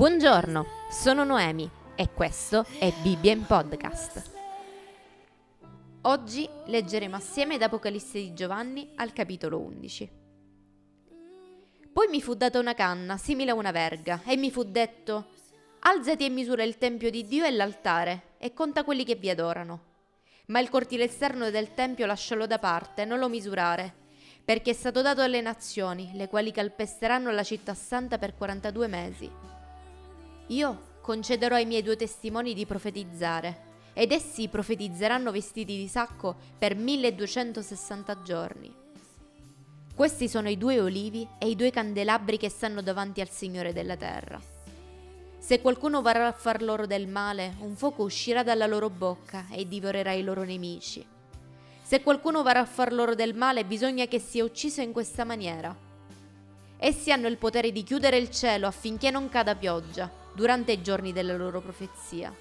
Buongiorno, sono Noemi e questo è Bibbia in Podcast. Oggi leggeremo assieme da Apocalisse di Giovanni al capitolo 11. Poi mi fu data una canna, simile a una verga, e mi fu detto: Alzati e misura il tempio di Dio e l'altare, e conta quelli che vi adorano. Ma il cortile esterno del tempio lascialo da parte, non lo misurare, perché è stato dato alle nazioni, le quali calpesteranno la città santa per 42 mesi. Io concederò ai miei due testimoni di profetizzare, ed essi profetizzeranno vestiti di sacco per 1260 giorni. Questi sono i due olivi e i due candelabri che stanno davanti al Signore della terra. Se qualcuno vorrà a far loro del male, un fuoco uscirà dalla loro bocca e divorerà i loro nemici. Se qualcuno vorrà a far loro del male, bisogna che sia ucciso in questa maniera. Essi hanno il potere di chiudere il cielo affinché non cada pioggia durante i giorni della loro profezia.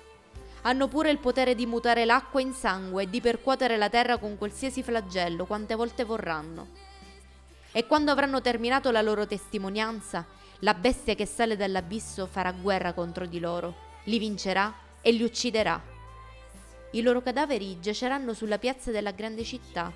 Hanno pure il potere di mutare l'acqua in sangue e di percuotere la terra con qualsiasi flagello quante volte vorranno. E quando avranno terminato la loro testimonianza, la bestia che sale dall'abisso farà guerra contro di loro, li vincerà e li ucciderà. I loro cadaveri giaceranno sulla piazza della grande città,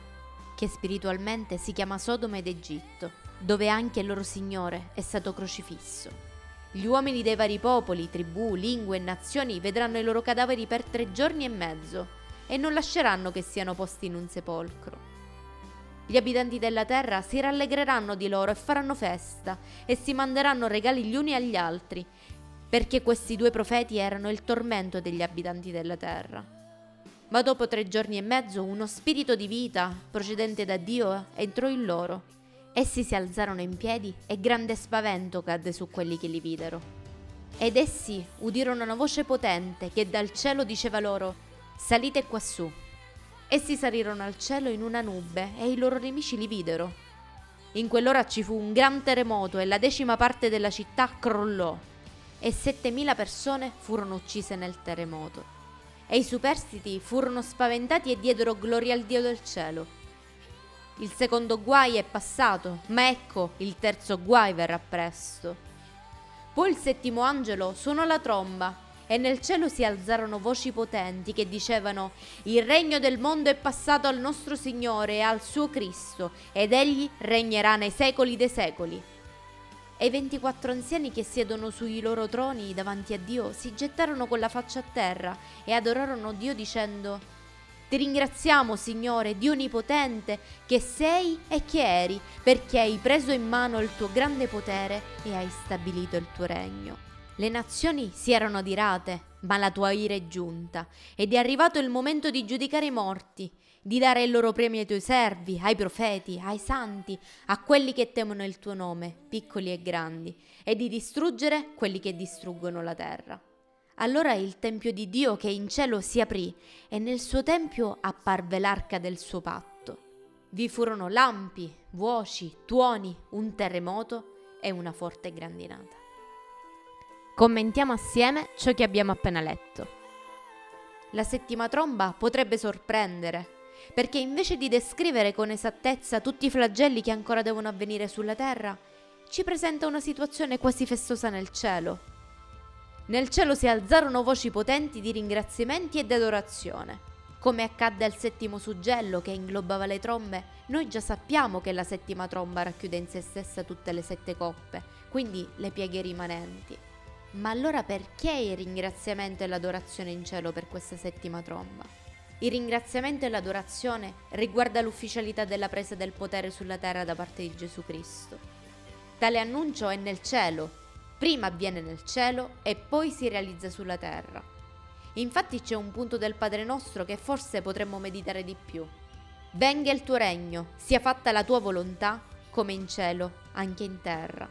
che spiritualmente si chiama Sodoma ed Egitto, dove anche il loro Signore è stato crocifisso. Gli uomini dei vari popoli, tribù, lingue e nazioni vedranno i loro cadaveri per tre giorni e mezzo e non lasceranno che siano posti in un sepolcro. Gli abitanti della terra si rallegreranno di loro e faranno festa e si manderanno regali gli uni agli altri, perché questi due profeti erano il tormento degli abitanti della terra. Ma dopo tre giorni e mezzo uno spirito di vita procedente da Dio entrò in loro Essi si alzarono in piedi e grande spavento cadde su quelli che li videro. Ed essi udirono una voce potente che dal cielo diceva loro: Salite quassù. Essi salirono al cielo in una nube e i loro nemici li videro. In quell'ora ci fu un gran terremoto e la decima parte della città crollò e settemila persone furono uccise nel terremoto. E i superstiti furono spaventati e diedero gloria al Dio del cielo il secondo guai è passato, ma ecco, il terzo guai verrà presto. Poi il settimo angelo suonò la tromba e nel cielo si alzarono voci potenti che dicevano Il regno del mondo è passato al nostro Signore e al suo Cristo, ed egli regnerà nei secoli dei secoli. E i ventiquattro anziani che siedono sui loro troni davanti a Dio si gettarono con la faccia a terra e adorarono Dio dicendo ti ringraziamo, Signore, Dio Onnipotente, che sei e che eri, perché hai preso in mano il tuo grande potere e hai stabilito il tuo regno. Le nazioni si erano adirate, ma la tua ira è giunta, ed è arrivato il momento di giudicare i morti, di dare il loro premio ai tuoi servi, ai profeti, ai santi, a quelli che temono il tuo nome, piccoli e grandi, e di distruggere quelli che distruggono la terra. Allora il tempio di Dio che in cielo si aprì e nel suo tempio apparve l'arca del suo patto. Vi furono lampi, voci, tuoni, un terremoto e una forte grandinata. Commentiamo assieme ciò che abbiamo appena letto. La settima tromba potrebbe sorprendere, perché invece di descrivere con esattezza tutti i flagelli che ancora devono avvenire sulla terra, ci presenta una situazione quasi festosa nel cielo, nel cielo si alzarono voci potenti di ringraziamenti ed adorazione. Come accadde al settimo suggello che inglobava le trombe, noi già sappiamo che la settima tromba racchiude in se stessa tutte le sette coppe, quindi le pieghe rimanenti. Ma allora perché il ringraziamento e l'adorazione in cielo per questa settima tromba? Il ringraziamento e l'adorazione riguarda l'ufficialità della presa del potere sulla terra da parte di Gesù Cristo. Tale annuncio è nel cielo, Prima avviene nel cielo e poi si realizza sulla terra. Infatti c'è un punto del Padre nostro che forse potremmo meditare di più. Venga il tuo regno, sia fatta la tua volontà, come in cielo, anche in terra.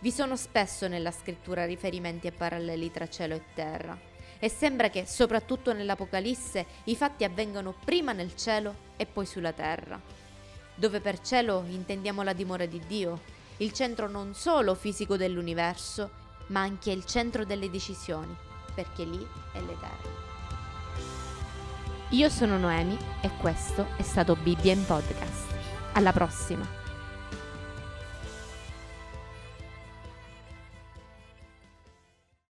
Vi sono spesso nella scrittura riferimenti e paralleli tra cielo e terra, e sembra che, soprattutto nell'Apocalisse, i fatti avvengano prima nel cielo e poi sulla terra, dove per cielo intendiamo la dimora di Dio, il centro non solo fisico dell'universo, ma anche il centro delle decisioni, perché lì è l'Eterno. Io sono Noemi e questo è stato Bibbia in Podcast. Alla prossima!